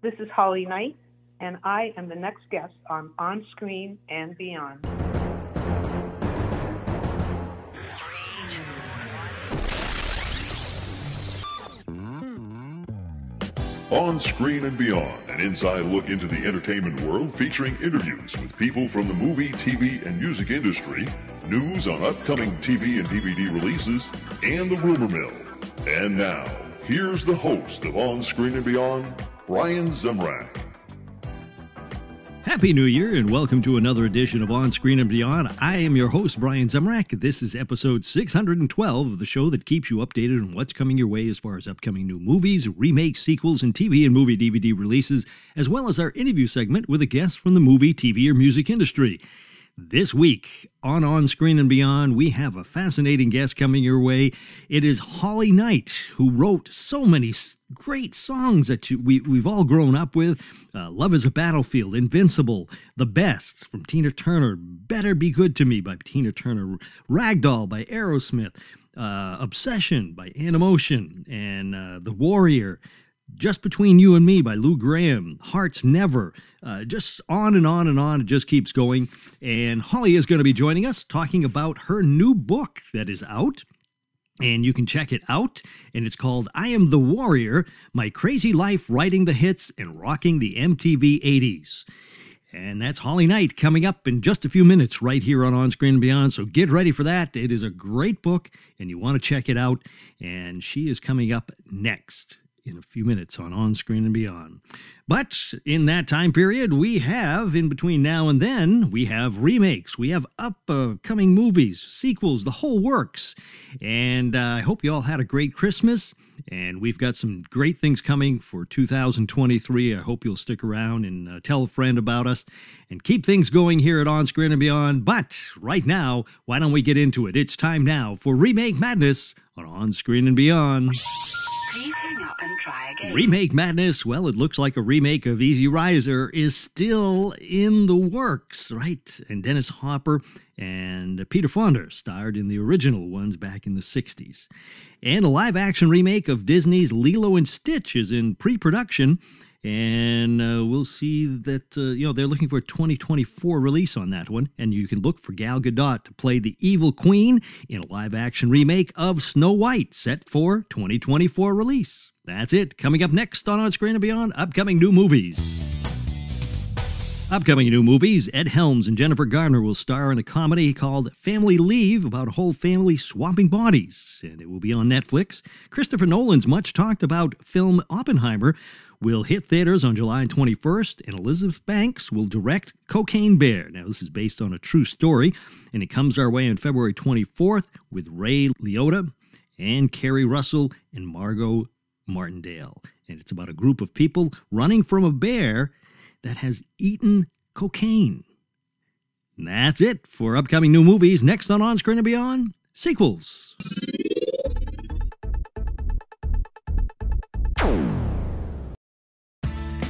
This is Holly Knight, and I am the next guest on On Screen and Beyond. On Screen and Beyond, an inside look into the entertainment world featuring interviews with people from the movie, TV, and music industry, news on upcoming TV and DVD releases, and the rumor mill. And now, here's the host of On Screen and Beyond, Brian Zemrak. Happy New Year and welcome to another edition of On Screen and Beyond. I am your host, Brian Zemrak. This is episode 612 of the show that keeps you updated on what's coming your way as far as upcoming new movies, remakes, sequels, and TV and movie DVD releases, as well as our interview segment with a guest from the movie, TV, or music industry. This week on On Screen and Beyond, we have a fascinating guest coming your way. It is Holly Knight, who wrote so many great songs that you, we, we've all grown up with. Uh, Love is a Battlefield, Invincible, The Best from Tina Turner, Better Be Good to Me by Tina Turner, Ragdoll by Aerosmith, uh, Obsession by Animotion, and uh, The Warrior just Between You and Me by Lou Gramm, Hearts Never, uh, just on and on and on. It just keeps going. And Holly is going to be joining us talking about her new book that is out. And you can check it out. And it's called I Am the Warrior My Crazy Life Writing the Hits and Rocking the MTV 80s. And that's Holly Knight coming up in just a few minutes right here on On Screen and Beyond. So get ready for that. It is a great book and you want to check it out. And she is coming up next in a few minutes on On Screen and Beyond. But in that time period, we have, in between now and then, we have remakes, we have upcoming movies, sequels, the whole works. And uh, I hope you all had a great Christmas. And we've got some great things coming for 2023. I hope you'll stick around and uh, tell a friend about us and keep things going here at On Screen and Beyond. But right now, why don't we get into it? It's time now for Remake Madness on On Screen and Beyond. Remake Madness, well, it looks like a remake of Easy Rider is still in the works, right? And Dennis Hopper and Peter Fonda starred in the original ones back in the 60s. And a live action remake of Disney's Lilo and Stitch is in pre production and uh, we'll see that uh, you know they're looking for a 2024 release on that one. And you can look for gal gadot to play the evil queen in a live action remake of snow white set for 2024 release. That's it. Coming up next on on screen and beyond upcoming new movies. Upcoming new movies Ed Helms and Jennifer Garner will star in a comedy called Family Leave about a whole family swapping bodies, and it will be on Netflix. Christopher Nolan's much talked about film Oppenheimer will hit theaters on July 21st, and Elizabeth Banks will direct Cocaine Bear. Now, this is based on a true story, and it comes our way on February 24th with Ray Liotta and Keri Russell and Margot Martindale. And it's about a group of people running from a bear that has eaten cocaine. And that's it for upcoming new movies. Next on On Screen and Beyond, sequels.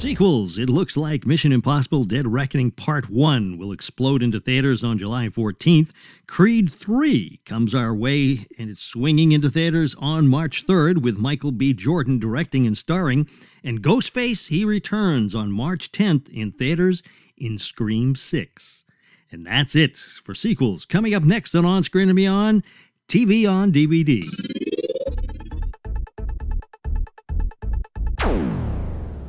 Sequels. It looks like Mission Impossible Dead Reckoning Part 1 will explode into theaters on July 14th. Creed 3 comes our way and it's swinging into theaters on March 3rd with Michael B. Jordan directing and starring. And Ghostface, he returns on March 10th in theaters in Scream 6. And that's it for sequels. Coming up next on On Screen and Beyond, TV on DVD.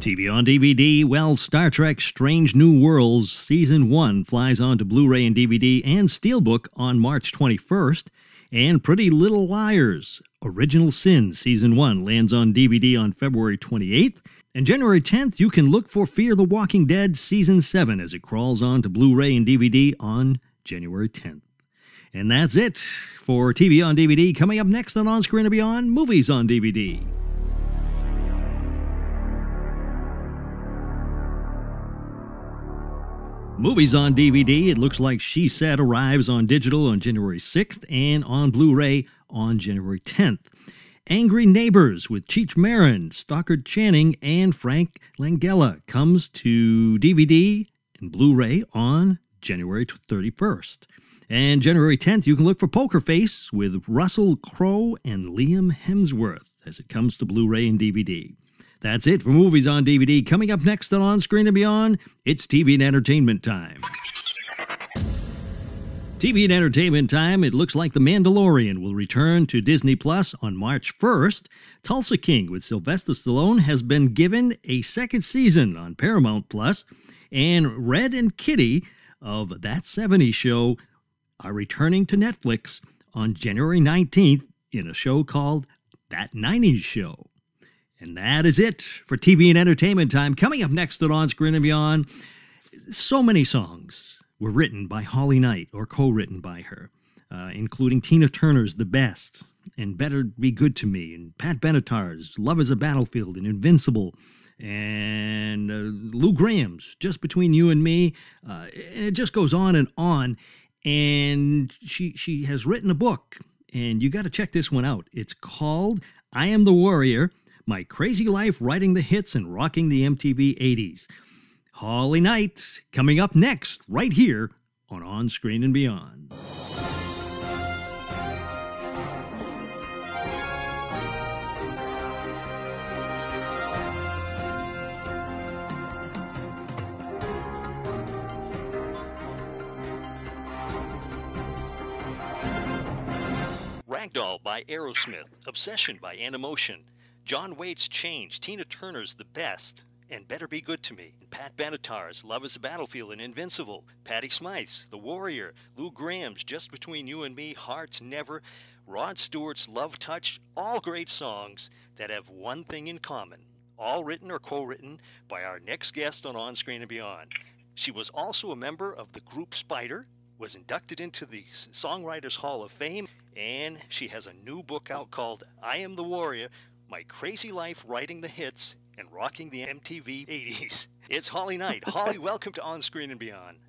TV on DVD, well, Star Trek Strange New Worlds Season 1 flies on to Blu ray and DVD and Steelbook on March 21st. And Pretty Little Liars Original Sin Season 1 lands on DVD on February 28th. And January 10th, you can look for Fear the Walking Dead Season 7 as it crawls on to Blu ray and DVD on January 10th. And that's it for TV on DVD. Coming up next on On Screen and Beyond, Movies on DVD. Movies on DVD. It looks like She Said arrives on digital on January 6th and on Blu ray on January 10th. Angry Neighbors with Cheech Marin, Stockard Channing, and Frank Langella comes to DVD and Blu ray on January 31st. And January 10th, you can look for Poker Face with Russell Crowe and Liam Hemsworth as it comes to Blu ray and DVD. That's it for movies on DVD. Coming up next on On Screen and Beyond, it's TV and entertainment time. TV and entertainment time. It looks like The Mandalorian will return to Disney Plus on March 1st. Tulsa King with Sylvester Stallone has been given a second season on Paramount Plus, and Red and Kitty of That 70s Show are returning to Netflix on January 19th in a show called That 90s Show. And that is it for TV and entertainment time. Coming up next on On Screen and Beyond, so many songs were written by Holly Knight or co written by her, uh, including Tina Turner's The Best and Better Be Good to Me, and Pat Benatar's Love is a Battlefield and Invincible, and uh, Lou Gramm's Just Between You and Me. Uh, and it just goes on and on. And she, she has written a book, and you got to check this one out. It's called I Am the Warrior my Crazy Life Writing the Hits and Rocking the MTV 80s. Holly Knight coming up next, right here on On Screen and Beyond. Ragdoll by Aerosmith, Obsession by Animotion, John Waite's Change, Tina Turner's The Best, and Better Be Good to Me. Pat Benatar's Love is a Battlefield and Invincible. Patty Smyth's The Warrior. Lou Gramm's Just Between You and Me, Hearts Never. Rod Stewart's Love Touch. All great songs that have one thing in common. All written or co written by our next guest on On Screen and Beyond. She was also a member of the group Spider, was inducted into the Songwriters Hall of Fame, and she has a new book out called I Am the Warrior my crazy life writing the hits and rocking the MTV 80s. It's Holly Knight. Holly, welcome to On Screen and Beyond.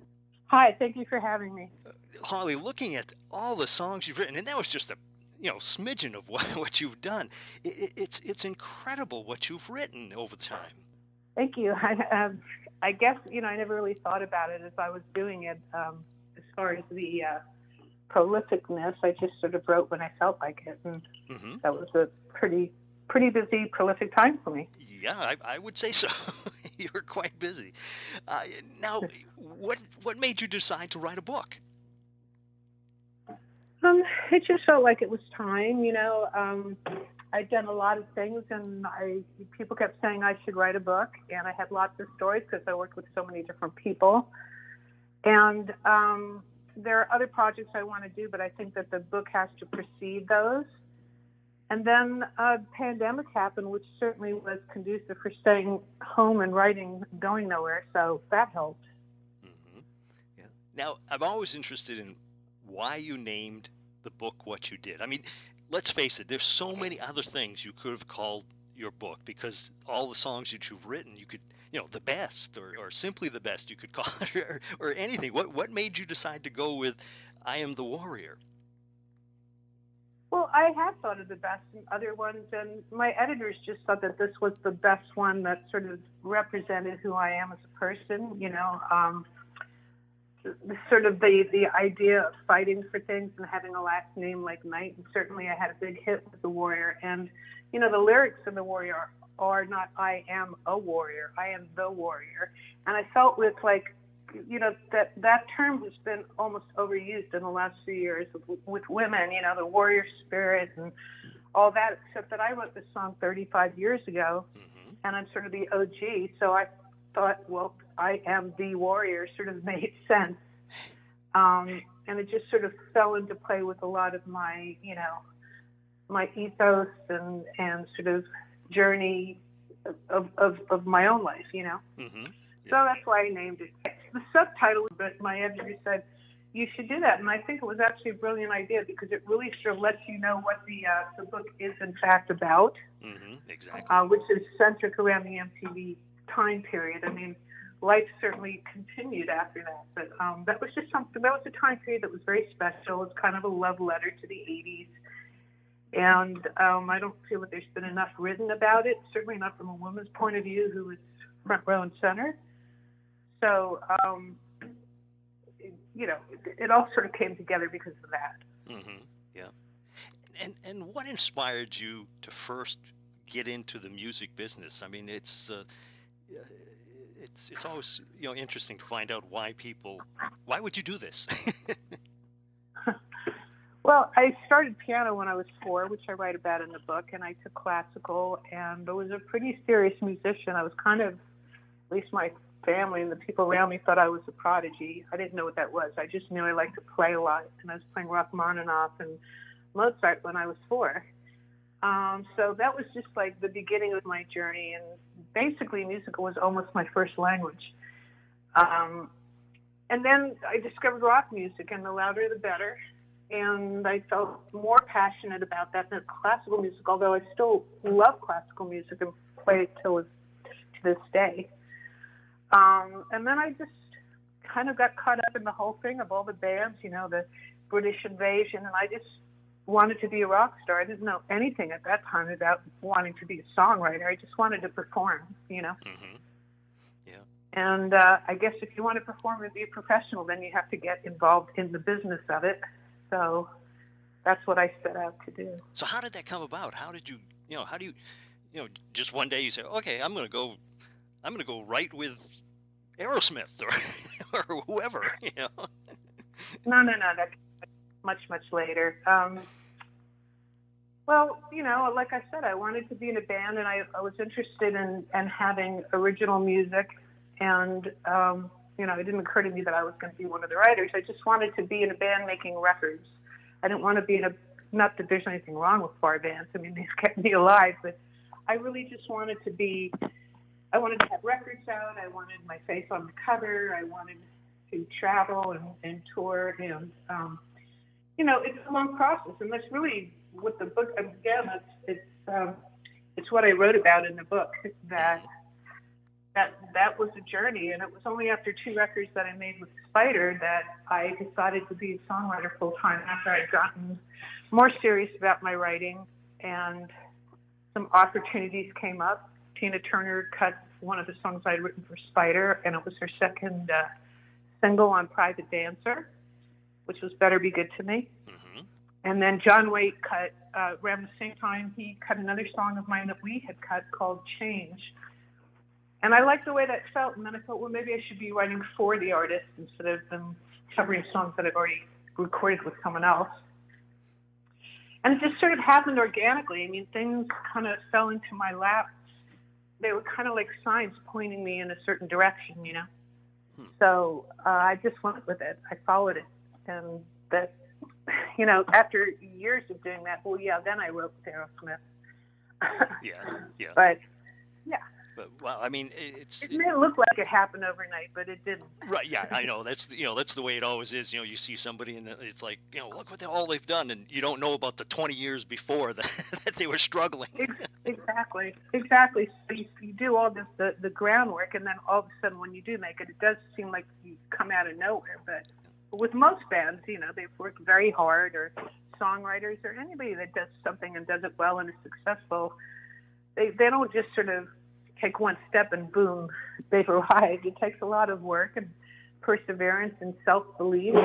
Hi, thank you for having me. Uh, Holly, looking at all the songs you've written, and that was just a you know smidgen of what, what you've done. It, it's it's incredible what you've written over the time. Thank you. I, um, I guess you know I never really thought about it as I was doing it. Um, as far as the uh, prolificness, I just sort of wrote when I felt like it, and mm-hmm. that was a pretty pretty busy, prolific time for me. Yeah, I, I would say so. you were quite busy. Uh, now, what what made you decide to write a book? Um, it just felt like it was time. You know, um, I'd done a lot of things, and I people kept saying I should write a book, and I had lots of stories because I worked with so many different people. And um, there are other projects I want to do, but I think that the book has to precede those. And then a pandemic happened, which certainly was conducive for staying home and writing, going nowhere. So that helped. Mm-hmm. Yeah. Now, I'm always interested in why you named the book what you did. I mean, let's face it, there's so many other things you could have called your book because all the songs that you've written, you could, you know, the best or, or simply the best you could call it or, or anything. What, what made you decide to go with I Am the Warrior? I had thought of the best and other ones, and my editors just thought that this was the best one that sort of represented who I am as a person. You know, um, sort of the the idea of fighting for things and having a last name like Knight. And certainly, I had a big hit with the Warrior, and you know, the lyrics in the Warrior are not "I am a warrior," I am the warrior, and I felt with like you know that that term has been almost overused in the last few years with, with women. You know, the warrior spirit and all that. Except that I wrote this song 35 years ago, mm-hmm. and I'm sort of the OG. So I thought, well, I am the warrior. Sort of made sense, um, and it just sort of fell into play with a lot of my, you know, my ethos and and sort of journey of of, of my own life. You know. Mm-hmm. So that's why I named it. The subtitle, but my editor said, you should do that. And I think it was actually a brilliant idea because it really sort of lets you know what the, uh, the book is in fact about. Mm-hmm, exactly. Uh, which is centric around the MTV time period. I mean, life certainly continued after that. But um, that was just something. That was a time period that was very special. It's kind of a love letter to the '80s, and um, I don't feel that there's been enough written about it. Certainly not from a woman's point of view, who was front row and center. So, um, you know, it, it, all sort of came together because of that. Mm-hmm. Yeah. And and what inspired you to first get into the music business? I mean, it's. Uh, it's it's always you know interesting to find out why people why would you do this well i started piano when i was four which i write about in the book and i took classical and i was a pretty serious musician i was kind of at least my family and the people around me thought i was a prodigy i didn't know what that was i just knew i liked to play a lot and i was playing rachmaninoff and mozart when i was four um, so that was just like the beginning of my journey, and basically music was almost my first language. Um, and then I discovered rock music, and the louder the better. And I felt more passionate about that than classical music, although I still love classical music and play it till to this day. Um, and then I just kind of got caught up in the whole thing of all the bands, you know, the British invasion, and I just wanted to be a rock star. I didn't know anything at that time about wanting to be a songwriter. I just wanted to perform, you know. Mm-hmm. Yeah. And uh, I guess if you want to perform and be a professional, then you have to get involved in the business of it. So that's what I set out to do. So how did that come about? How did you, you know, how do you, you know, just one day you say, okay, I'm going to go, I'm going to go write with Aerosmith or or whoever, you know. no, no, no. That much, much later. Um, well, you know, like I said, I wanted to be in a band, and I, I was interested in, in having original music. And um, you know, it didn't occur to me that I was going to be one of the writers. I just wanted to be in a band making records. I didn't want to be in a. Not that there's anything wrong with bar bands. I mean, these kept me alive, but I really just wanted to be. I wanted to have records out. I wanted my face on the cover. I wanted to travel and, and tour and um, you know, it's a long process, and that's really what the book. Again, it's it's um, it's what I wrote about in the book that that that was a journey, and it was only after two records that I made with Spider that I decided to be a songwriter full time. After I'd gotten more serious about my writing, and some opportunities came up. Tina Turner cut one of the songs I'd written for Spider, and it was her second uh, single on Private Dancer which was Better Be Good to Me. Mm-hmm. And then John Waite cut, uh, around the same time, he cut another song of mine that we had cut called Change. And I liked the way that felt. And then I thought, well, maybe I should be writing for the artist instead of them covering songs that I've already recorded with someone else. And it just sort of happened organically. I mean, things kind of fell into my lap. They were kind of like signs pointing me in a certain direction, you know. Hmm. So uh, I just went with it. I followed it and that you know after years of doing that well yeah then i wrote aerosmith yeah yeah but yeah but well i mean it's it may look like it happened overnight but it didn't. Right yeah i know that's you know that's the way it always is you know you see somebody and it's like you know look what they, all they've done and you don't know about the 20 years before that, that they were struggling. Exactly exactly. So you, you do all this the, the groundwork and then all of a sudden when you do make it it does seem like you come out of nowhere but with most bands, you know, they've worked very hard, or songwriters, or anybody that does something and does it well and is successful, they they don't just sort of take one step and boom, they've arrived. It takes a lot of work and perseverance and self-belief.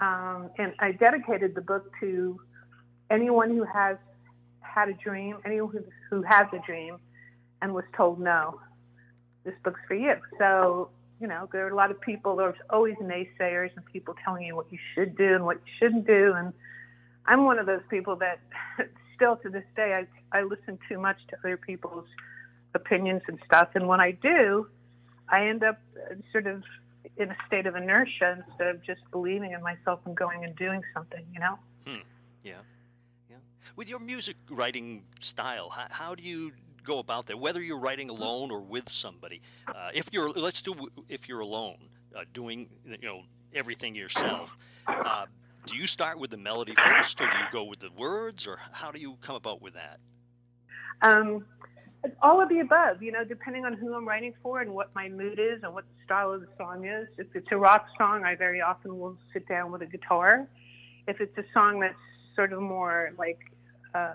Um, and I dedicated the book to anyone who has had a dream, anyone who, who has a dream and was told no. This book's for you. So you know, there are a lot of people, there's always naysayers and people telling you what you should do and what you shouldn't do. And I'm one of those people that still to this day, I, I listen too much to other people's opinions and stuff. And when I do, I end up uh, sort of in a state of inertia instead of just believing in myself and going and doing something, you know? Hmm. Yeah. Yeah. With your music writing style, how, how do you go about that, whether you're writing alone or with somebody. Uh, if you're, let's do, if you're alone, uh, doing, you know, everything yourself. Uh, do you start with the melody first, or do you go with the words, or how do you come about with that? Um, all of the above, you know, depending on who I'm writing for and what my mood is and what the style of the song is. If it's a rock song, I very often will sit down with a guitar. If it's a song that's sort of more like uh,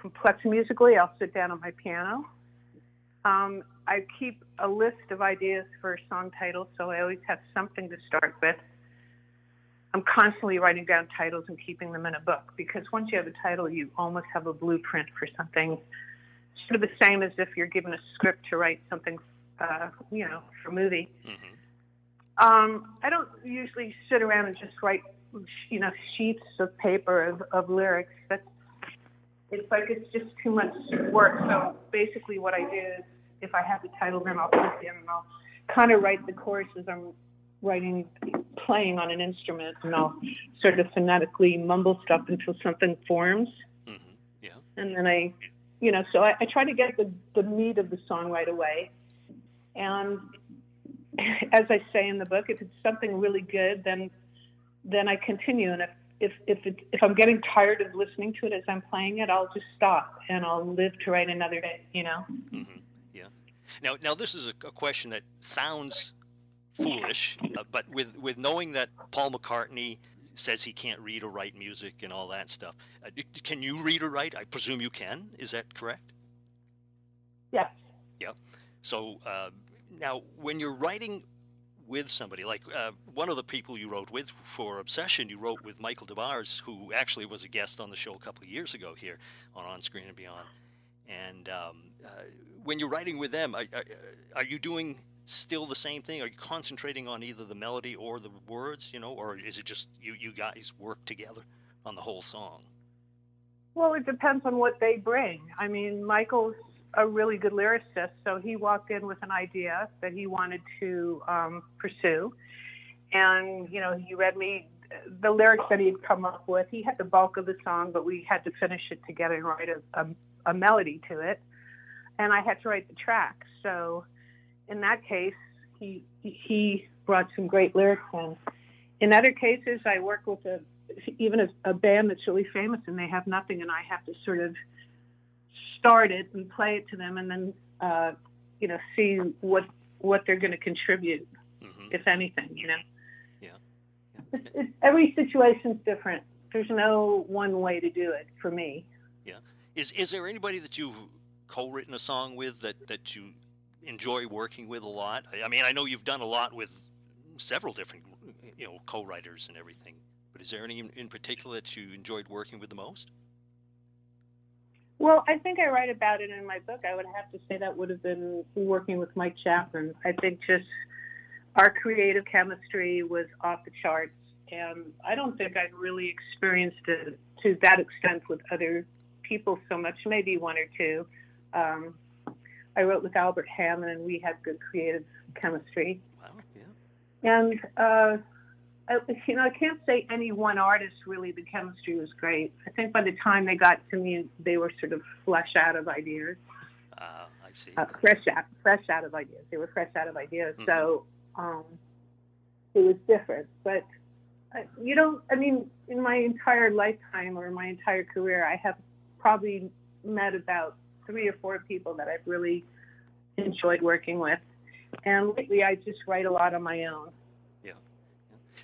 complex musically, I'll sit down on my piano. Um, I keep a list of ideas for song titles, so I always have something to start with. I'm constantly writing down titles and keeping them in a book because once you have a title, you almost have a blueprint for something sort of the same as if you're given a script to write something, uh, you know, for a movie. Mm-hmm. Um, I don't usually sit around and just write, you know, sheets of paper of, of lyrics. That's it's like it's just too much work. So basically, what I do is, if I have the title, then I'll put it in and I'll kind of write the chorus as I'm writing, playing on an instrument, and I'll sort of phonetically mumble stuff until something forms. Mm-hmm. Yeah. And then I you know, so I, I try to get the, the meat of the song right away. And as I say in the book, if it's something really good, then then I continue. And if if if, it, if I'm getting tired of listening to it as I'm playing it, I'll just stop and I'll live to write another day. You know. Mm-hmm. Yeah. Now now this is a, a question that sounds foolish, uh, but with with knowing that Paul McCartney says he can't read or write music and all that stuff. Uh, can you read or write? I presume you can. Is that correct? Yes. Yeah. So uh, now, when you're writing with somebody, like uh, one of the people you wrote with for Obsession, you wrote with Michael Des Barres, who actually was a guest on the show a couple of years ago here on On Screen and Beyond. And um, uh, when you're writing with them, are, are, are you doing still the same thing? Are you concentrating on either the melody or the words, you know, or is it just you, you guys work together on the whole song? Well, it depends on what they bring. I mean, Michael's a really good lyricist, so he walked in with an idea that he wanted to um, pursue. And, you know, he read me the lyrics that he had come up with. He had the bulk of the song, but we had to finish it together and write a, a, a melody to it. And I had to write the track. So in that case, he he brought some great lyrics in. In other cases, I work with a even a, a band that's really famous and they have nothing, and I have to sort of start it and play it to them, and then uh, you know see what what they're going to contribute, mm-hmm. if anything. You know. Yeah. yeah. It's, it's, every situation's different. There's no one way to do it for me. Yeah. Is is there anybody that you've co-written a song with that that you enjoy working with a lot? I mean, I know you've done a lot with several different, you know, co-writers and everything. But is there any in particular that you enjoyed working with the most? Well, I think I write about it in my book. I would have to say that would have been working with Mike Chapman. I think just our creative chemistry was off the charts, and I don't think I've really experienced it to that extent with other people so much. Maybe one or two. Um, I wrote with Albert Hammond, and we had good creative chemistry. Wow, yeah. And uh, I, you know, I can't say any one artist really. The chemistry was great. I think by the time they got to me, they were sort of flesh out of ideas. Uh, I see. Uh, fresh out, fresh out of ideas. They were fresh out of ideas. Mm-hmm. So um, it was different. But uh, you know, I mean, in my entire lifetime or my entire career, I have probably met about three or four people that I've really enjoyed working with. And lately, I just write a lot on my own. Yeah.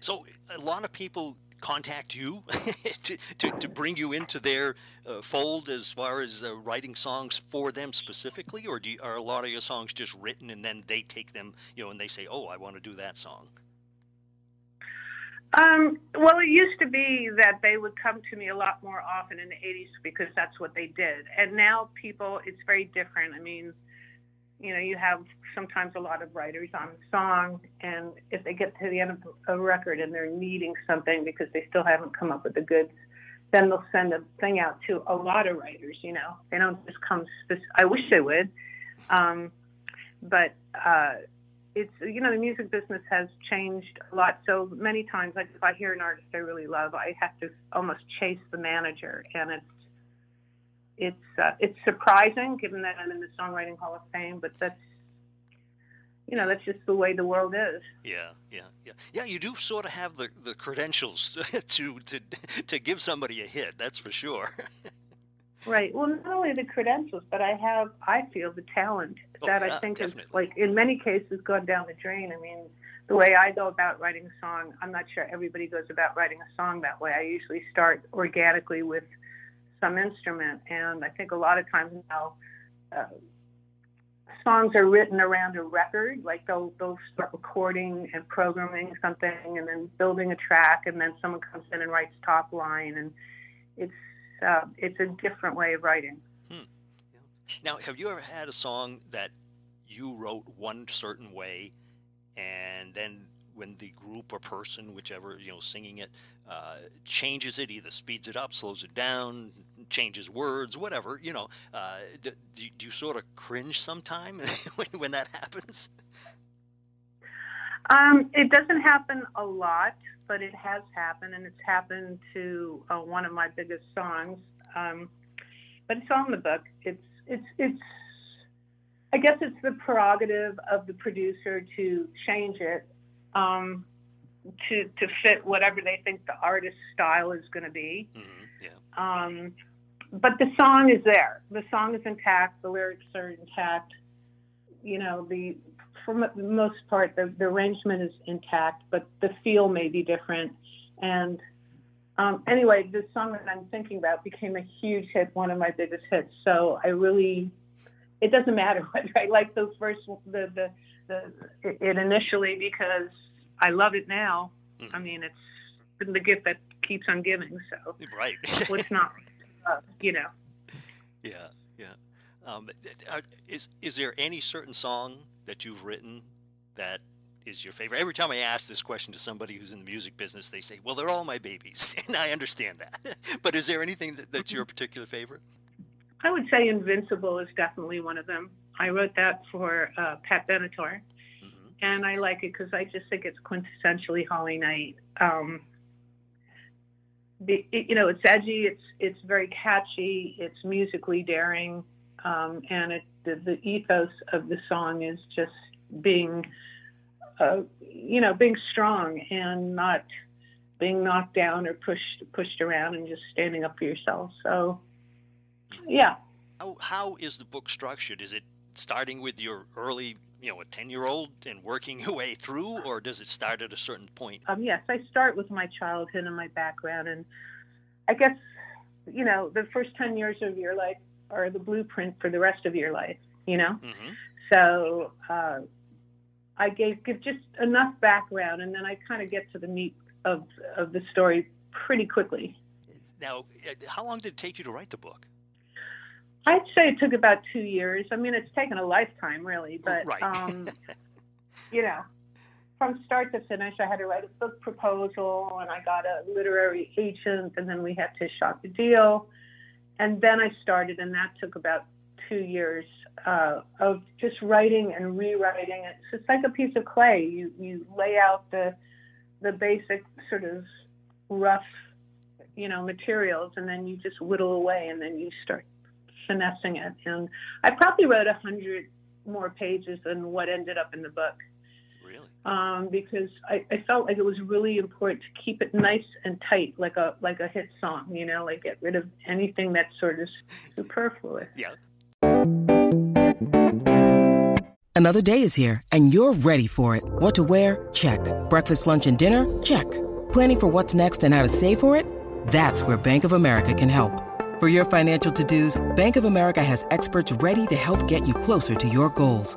So a lot of people contact you to, to, to, bring you into their uh, fold as far as uh, writing songs for them specifically, or do you, are a lot of your songs just written and then they take them, you know, and they say, "Oh, I want to do that song." Um, well, it used to be that they would come to me a lot more often in the 80s because that's what they did. And now people, it's very different. I mean, you know, you have sometimes a lot of writers on a song, and if they get to the end of a record and they're needing something because they still haven't come up with the goods, then they'll send a thing out to a lot of writers, you know. They don't just come, spec- I wish they would. Um, but, uh, it's you know the music business has changed a lot. So many times, like if I hear an artist I really love, I have to almost chase the manager, and it's it's uh, it's surprising given that I'm in the Songwriting Hall of Fame, but that's you know that's just the way the world is. Yeah, yeah, yeah, yeah. You do sort of have the, the credentials to to to give somebody a hit. That's for sure. Right. Well, not only the credentials, but I have, I feel, the talent Oh, that I think definitely. is, like, in many cases, gone down the drain. I mean, the way I go about writing a song, I'm not sure everybody goes about writing a song that way. I usually start organically with some instrument, and I think a lot of times now, uh, songs are written around a record. Like they'll they'll start recording and programming something, and then building a track, and then someone comes in and writes top line, and it's uh, it's a different way of writing. Now, have you ever had a song that you wrote one certain way, and then when the group or person, whichever you know, singing it, uh, changes it, either speeds it up, slows it down, changes words, whatever, you know, uh, do, do you sort of cringe sometime when, when that happens? Um, it doesn't happen a lot, but it has happened, and it's happened to uh, one of my biggest songs. Um, but it's on the book. It's it's it's. I guess it's the prerogative of the producer to change it um, to to fit whatever they think the artist's style is going to be. hmm yeah. Um, but the song is there. The song is intact. The lyrics are intact. You know, the for the most part, the, the arrangement is intact, but the feel may be different. And um, anyway, the song that I'm thinking about became a huge hit, one of my biggest hits. So I really, it doesn't matter whether I like those first, the the, the it initially because I love it now. Mhm. I mean, it's been the gift that keeps on giving. So Right. what's not, uh, you know. Yeah, yeah. Um, is is there any certain song that you've written that is your favorite? Every time I ask this question to somebody who's in the music business, they say, "Well, they're all my babies," and I understand that. but is there anything that, that's your particular favorite? I would say Invincible is definitely one of them. I wrote that for uh, Pat Benatar, hmm and I like it because I just think it's quintessentially Holly Knight. Um, the, it, you know, it's edgy, it's it's very catchy, it's musically daring, um, and it, the, the ethos of the song is just being, uh, you know, being strong and not being knocked down or pushed pushed around and just standing up for yourself. So, yeah. How how is the book structured? Is it starting with your early, you know, a ten year old and working your way through, or does it start at a certain point? Um, yes, I start with my childhood and my background, and I guess you know the first ten years of your life are the blueprint for the rest of your life. You know, hmm so uh, I gave give just enough background, and then I kind of get to the meat of of the story pretty quickly. Now, uh, how long did it take you to write the book? I'd say it took about two years. I mean, it's taken a lifetime, really, but Right. um, you know, from start to finish, I had to write a book proposal, and I got a literary agent, and then we had to shop the deal, and then I started, and that took about two years uh, of just writing and rewriting. It. So it's like a piece of clay. You you lay out the the basic sort of rough, you know, materials, and then you just whittle away, and then you start finessing it. And I probably wrote a hundred more pages than what ended up in the book? Um, because I, I felt like it was really important to keep it nice and tight, like a like a hit song. You know, like get rid of anything that's sort of superfluous. Yeah. Another day is here, and you're ready for it. What to wear? Check. Breakfast, lunch, and dinner? Check. Planning for what's next and how to save for it? That's where Bank of America can help. For your financial to-dos, Bank of America has experts ready to help get you closer to your goals.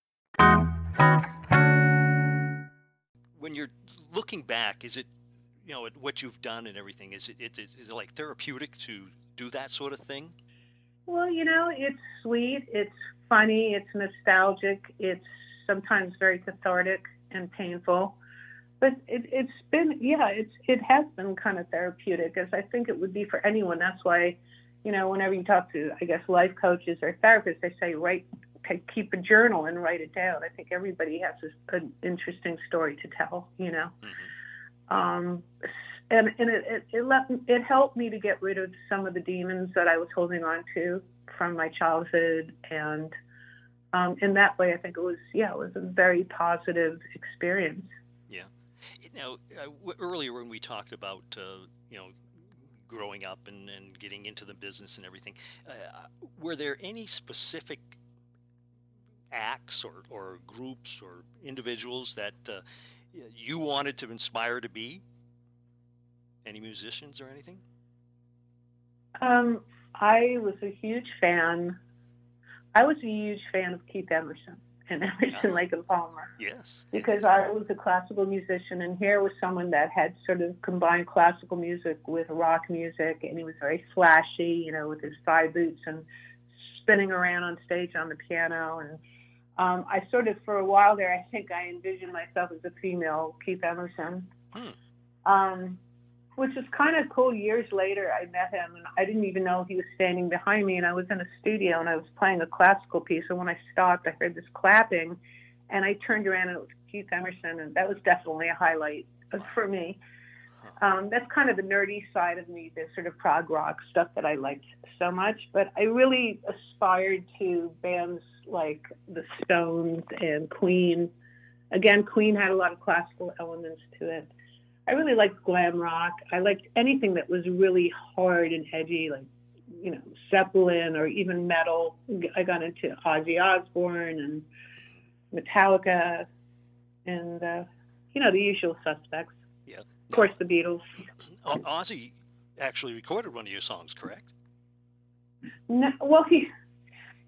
When you're looking back, is it, you know, at what you've done and everything? Is it, it is, is it like therapeutic to do that sort of thing? Well, you know, it's sweet, it's funny, it's nostalgic, it's sometimes very cathartic and painful. But it, it's been, yeah, it's it has been kind of therapeutic, as I think it would be for anyone. That's why, you know, whenever you talk to, I guess, life coaches or therapists, they say write, keep a journal and write it down. I think everybody has an interesting story to tell, you know. Mm-hmm. Um, and and it it it, let, it helped me to get rid of some of the demons that I was holding on to from my childhood, and um, in that way, I think it was yeah, it was a very positive experience. Yeah. Now, uh, earlier when we talked about uh, you know growing up and, and getting into the business and everything, uh, were there any specific acts or, or groups or individuals that uh, you wanted to inspire to be? Any musicians or anything? Um, I was a huge fan. I was a huge fan of Keith Emerson and Emerson, Lake and Palmer. Yes. Because I was a classical musician, and here was someone that had sort of combined classical music with rock music, and he was very flashy, you know, with his thigh boots and spinning around on stage on the piano. And um, I sort of, for a while there, I think I envisioned myself as a female Keith Emerson. Hmm. Um, which was kind of cool. Years later, I met him, and I didn't even know he was standing behind me. And I was in a studio, and I was playing a classical piece. And when I stopped, I heard this clapping, and I turned around, and it was Keith Emerson, and that was definitely a highlight for me. Um, that's kind of the nerdy side of me, the sort of prog rock stuff that I liked so much. But I really aspired to bands like the Stones and Queen. Again, Queen had a lot of classical elements to it. I really liked glam rock. I liked anything that was really hard and edgy, like you know Zeppelin or even metal. I got into Ozzy Osbourne and Metallica, and uh, you know the usual suspects. Yeah. Of course, the Beatles. Ozzy actually recorded one of your songs, correct? No, well, he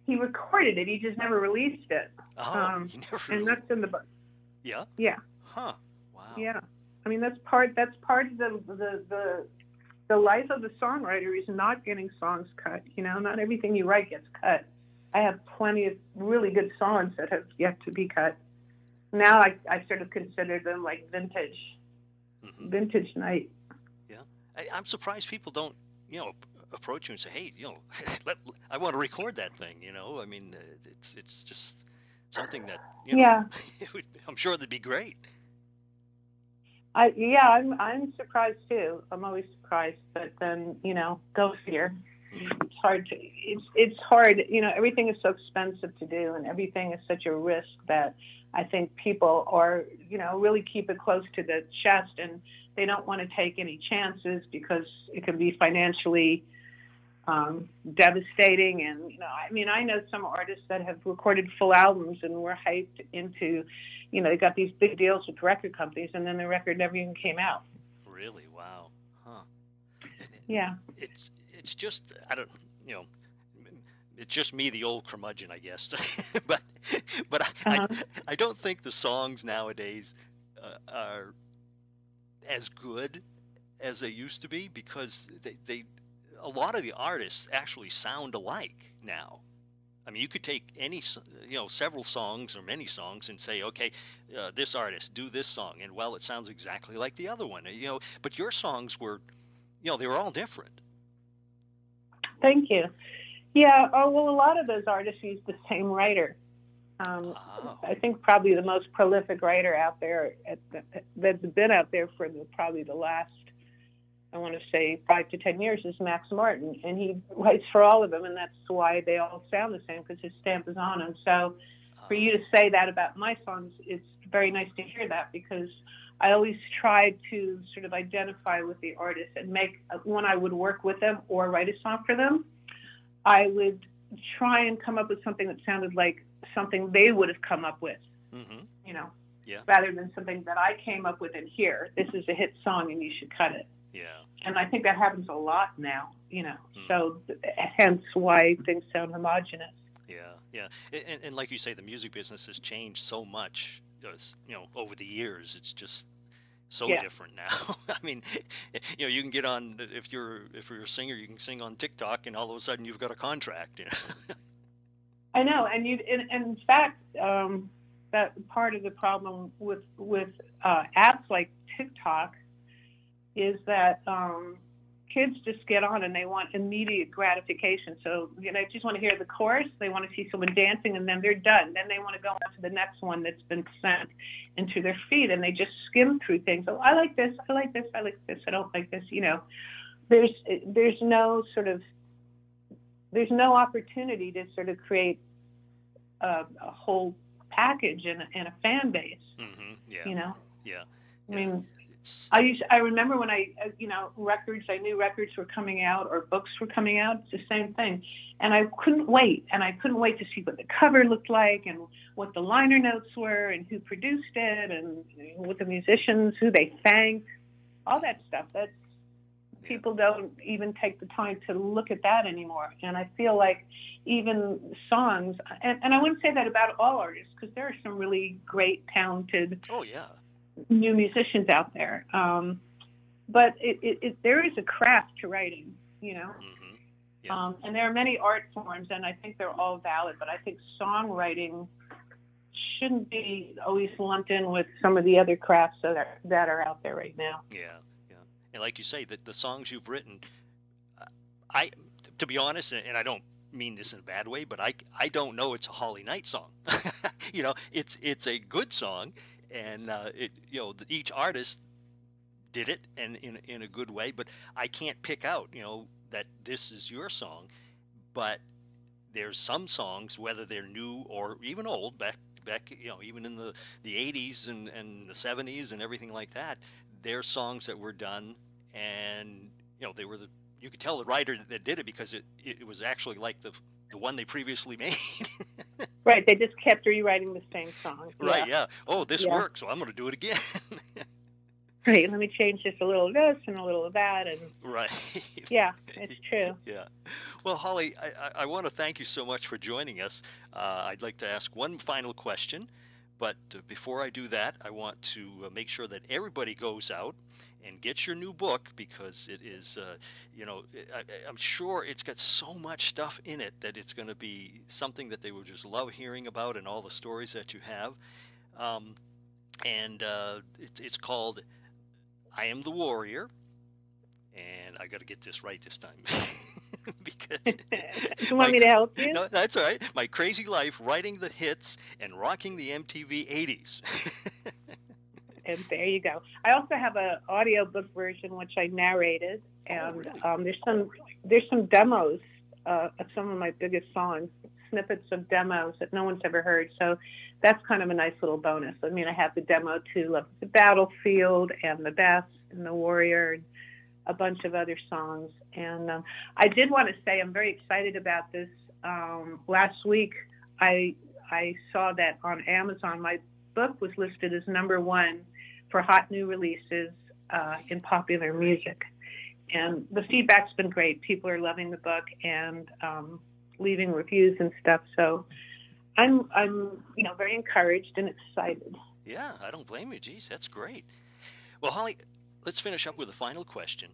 he recorded it. He just never released it. Oh, um, he never. And that's in the book. Yeah. Yeah. Huh. Wow. Yeah. I mean, that's part that's part of the the the, the life of the songwriter is not getting songs cut. You know, not everything you write gets cut. I have plenty of really good songs that have yet to be cut. Now I, I sort of consider them like vintage, mm-hmm. vintage Knight. Yeah, I, I'm surprised people don't, you know, approach you and say, "Hey, you know, let, I want to record that thing." You know, I mean, it's it's just something that you know, yeah. would, I'm sure that'd be great. I yeah, I'm I'm surprised too. I'm always surprised, but then you know, go figure. It's hard to it's it's hard. You know, everything is so expensive to do, and everything is such a risk that I think people are you know really keep it close to the chest, and they don't want to take any chances because it can be financially um, devastating. And you know, I mean, I know some artists that have recorded full albums and were hyped into you know, they got these big deals with record companies, and then the record never even came out. Really? Wow. Huh. yeah. It's it's just I don't you know it's just me, the old curmudgeon, I guess. but but I, uh-huh. I, I don't think the songs nowadays uh, are as good as they used to be because they, they a lot of the artists actually sound alike now. I mean, you could take any, you know, several songs or many songs and say, okay, uh, this artist, do this song. And well, it sounds exactly like the other one, you know, but your songs were, you know, they were all different. Thank you. Yeah. Oh, well, a lot of those artists use the same writer. Um, oh. I think probably the most prolific writer out there the, that's been out there for the, probably the last I want to say five to ten years is Max Martin, and he writes for all of them, and that's why they all sound the same because his stamp is on them. So, for you to say that about my songs, it's very nice to hear that because I always tried to sort of identify with the artist and make when I would work with them or write a song for them, I would try and come up with something that sounded like something they would have come up with. Mm-hmm. You know, yeah. rather than something that I came up with in here. This is a hit song, and you should cut it. Yeah. And I think that happens a lot now, you know, mm. so hence why things sound homogenous. Yeah, yeah. And, and, like you say, the music business has changed so much, you know, over the years. It's just so Yeah. different now. I mean, you know, you can get on if you're if you're a singer, you can sing on TikTok, and all of a sudden you've got a contract. You know? I know, and you, and, and in fact, um, that part of the problem with with uh, apps like TikTok is that um, kids just get on and they want immediate gratification. So you know, they just want to hear the chorus, they want to see someone dancing, and then they're done. Then they want to go on to the next one that's been sent into their feed, and they just skim through things. Oh, I like this, I like this, I like this, I don't like this. You know, there's there's no sort of there's no opportunity to sort of create a, a whole package and, a- and a fan base. hmm Yeah. You know, Yeah. I mean, I used I remember when I uh, you know records I knew records were coming out or books were coming out. It's the same thing, and I couldn't wait, and I couldn't wait to see what the cover looked like and what the liner notes were and who produced it and what the musicians who they thanked, all that stuff. That's people don't even take the time to look at that anymore. And I feel like even songs, and, and I wouldn't say that about all artists because there are some really great, talented oh yeah. New musicians out there. Um, but it, it, it, there is a craft to writing, you know. hmm Yeah. Um, and there are many art forms, and I think they're all valid. But I think songwriting shouldn't be always lumped in with some of the other crafts that are that are out there right now. Yeah, yeah. And like you say, the, the songs you've written, uh, I, to be honest, and and I don't mean this in a bad way, but I, I don't know it's a Holly Knight song. you know, it's it's a good song, and uh, it you know each artist did it and in in a good way, but I can't pick out you know that this is your song, but there's some songs whether they're new or even old back back you know even in the the 80s and and the 70s and everything like that they're songs that were done and you know they were the you could tell the writer that did it because it it was actually like the the one they previously made Right? They just kept rewriting the same song. right yeah oh this Yeah. works so i'm going to do it again Right. Let me change just a little of this and a little of that, and right yeah, it's true. Yeah. Well, Holly, I, I, I want to thank you so much for joining us. Uh, I'd like to ask one final question, but before I do that, I want to uh, make sure that everybody goes out and gets your new book because it is, uh, you know, I, I'm sure it's got so much stuff in it that it's going to be something that they will just love hearing about and all the stories that you have. Um, and uh, it's, it's called I Am the Warrior. And I got to get this right this time because you want me to help you? no, that's all right. My crazy life writing the hits and rocking the MTV 80s. And there you go. I also have a audiobook version which I narrated, Oh, and really? um, there's some there's some demos uh, of some of my biggest songs, snippets of demos that no one's ever heard. So that's kind of a nice little bonus. I mean, I have the demo to Love the Battlefield and the Best and the Warrior and a bunch of other songs. And um, I did want to say I'm very excited about this. Um, last week, I I saw that on Amazon my book was listed as number one for hot new releases uh, in popular music. And the feedback's been great. People are loving the book and um, leaving reviews and stuff. So I'm, I'm, you know, very encouraged and excited. yeah, I don't blame you. Geez, that's great. Well, Holly, let's finish up with a final question.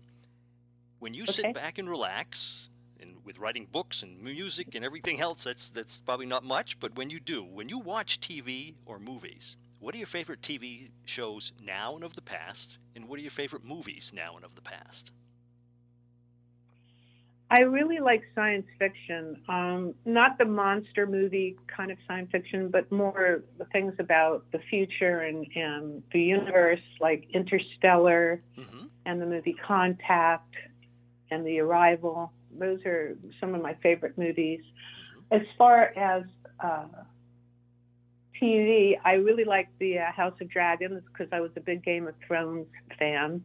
When you Okay. sit back and relax, and with writing books and music and everything else, that's that's probably not much. But when you do, when you watch TV or movies, what are your favorite TV shows now and of the past, and what are your favorite movies now and of the past? I really like science fiction, um, not the monster movie kind of science fiction, but more the things about the future and, and the universe, like Interstellar hmm and the movie Contact and The Arrival. Those are some of my favorite movies. As far as uh, TV, I really like the uh, House of Dragons because I was a big Game of Thrones fan.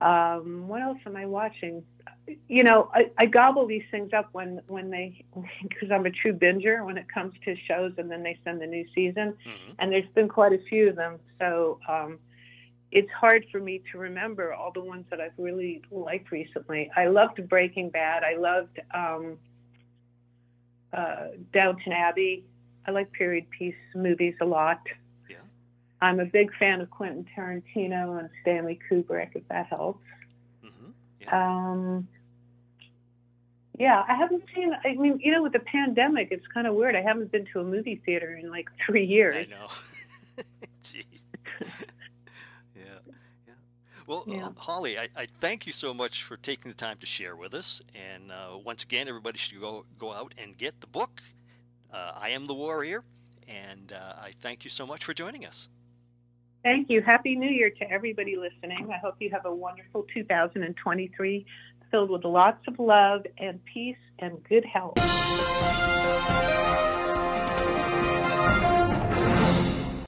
Um, what else am I watching? You know, I, I gobble these things up when when they because I'm a true binger when it comes to shows, and then they send the new season, hmm and there's been quite a few of them. So um, it's hard for me to remember all the ones that I've really liked recently. I loved Breaking Bad. I loved um, uh, Downton Abbey. I like period piece movies a lot. Yeah. I'm a big fan of Quentin Tarantino and Stanley Kubrick, if that helps. hmm Yeah. Um, yeah, I haven't seen. I mean, you know, with the pandemic, it's kind of weird. I haven't been to a movie theater in like three years. I know. Jeez. yeah. Yeah. Well, Yeah. uh, Holly, I, I thank you so much for taking the time to share with us. And uh, once again, everybody should go go out and get the book. Uh, I am the warrior, and uh, I thank you so much for joining us. Thank you. Happy New Year to everybody listening. I hope you have a wonderful 2023 filled with lots of love and peace and good health.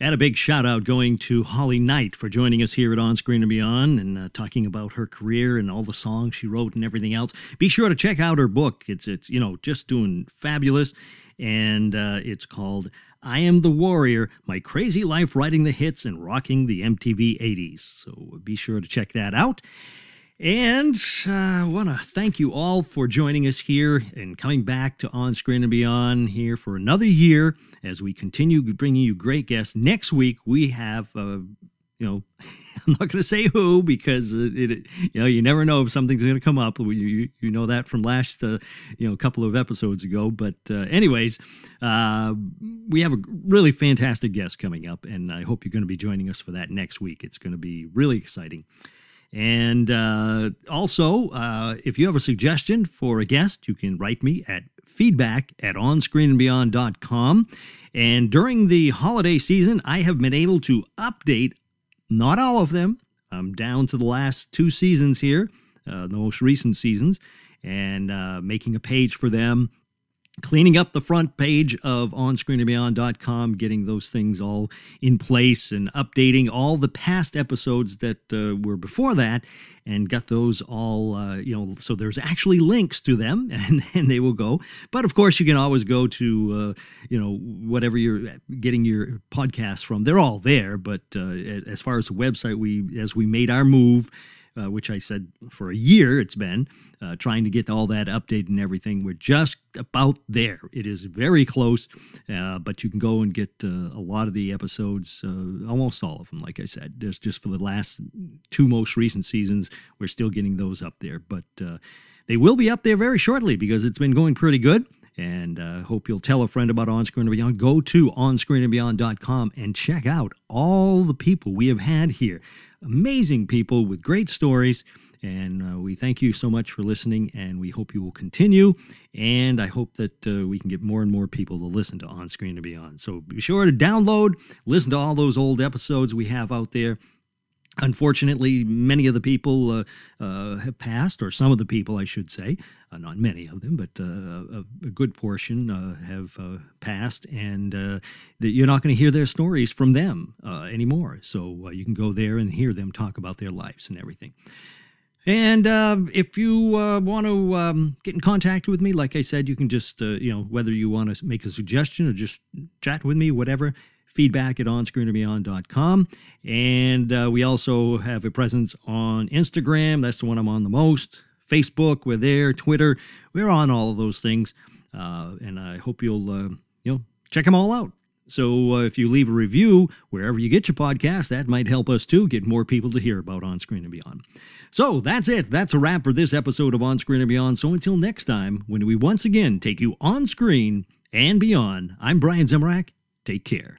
And a big shout out going to Holly Knight for joining us here at On Screen and Beyond and uh, talking about her career and all the songs she wrote and everything else. Be sure to check out her book. It's it's you know just doing fabulous, and uh, it's called "I Am the Warrior: My Crazy Life Writing the Hits and Rocking the MTV '80s." So be sure to check that out. And uh, I want to thank you all for joining us here and coming back to On Screen and Beyond here for another year as we continue bringing you great guests. Next week, we have, uh, you know, I'm not going to say who because it, it, you know, you never know if something's going to come up. You, you, you know that from last, uh, you know, a couple of episodes ago. But, uh, anyways, uh, we have a really fantastic guest coming up, and I hope you're going to be joining us for that next week. It's going to be really exciting. And uh, also, uh, if you have a suggestion for a guest, you can write me at feedback at onscreenandbeyond.com. And during the holiday season, I have been able to update not all of them. I'm down to the last two seasons here, uh, the most recent seasons, and uh, making a page for them cleaning up the front page of onscreenandbeyond.com, getting those things all in place and updating all the past episodes that uh, were before that and got those all, uh, you know, so there's actually links to them and, and they will go. But of course, you can always go to, uh, you know, whatever you're getting your podcast from. They're all there. But uh, as far as the website, we, as we made our move, uh, which I said for a year it's been, uh, trying to get all that updated and everything. We're just about there. It is very close, uh, but you can go and get uh, a lot of the episodes, uh, almost all of them, like I said. There's just for the last two most recent seasons, we're still getting those up there. But uh, they will be up there very shortly because it's been going pretty good. And uh, hope you'll tell a friend about On Screen and Beyond. Go to onscreenandbeyond.com and check out all the people we have had here. Amazing people with great stories. And uh, we thank you so much for listening, and we hope you will continue. And I hope that uh, we can get more and more people to listen to On Screen and Beyond. So be sure to download, listen to all those old episodes we have out there. Unfortunately, many of the people uh, uh, have passed, or some of the people, I should say, uh, not many of them, but uh, a, a good portion uh, have uh, passed, and that you're not going to hear their stories from them anymore. So you can go there and hear them talk about their lives and everything. And uh, if you uh, want to um, get in contact with me, like I said, you can just, uh, you know, whether you want to make a suggestion or just chat with me, whatever, feedback at onscreenandbeyond.com. And uh, we also have a presence on Instagram. That's the one I'm on the most. Facebook, we're there. Twitter, we're on all of those things. Uh, and I hope you'll, uh, you know, check them all out. So uh, if you leave a review wherever you get your podcast, that might help us too get more people to hear about On Screen and Beyond. So that's it. That's a wrap for this episode of On Screen and Beyond. So until next time, when we once again take you on screen and beyond, I'm Brian Zemrak. Take care.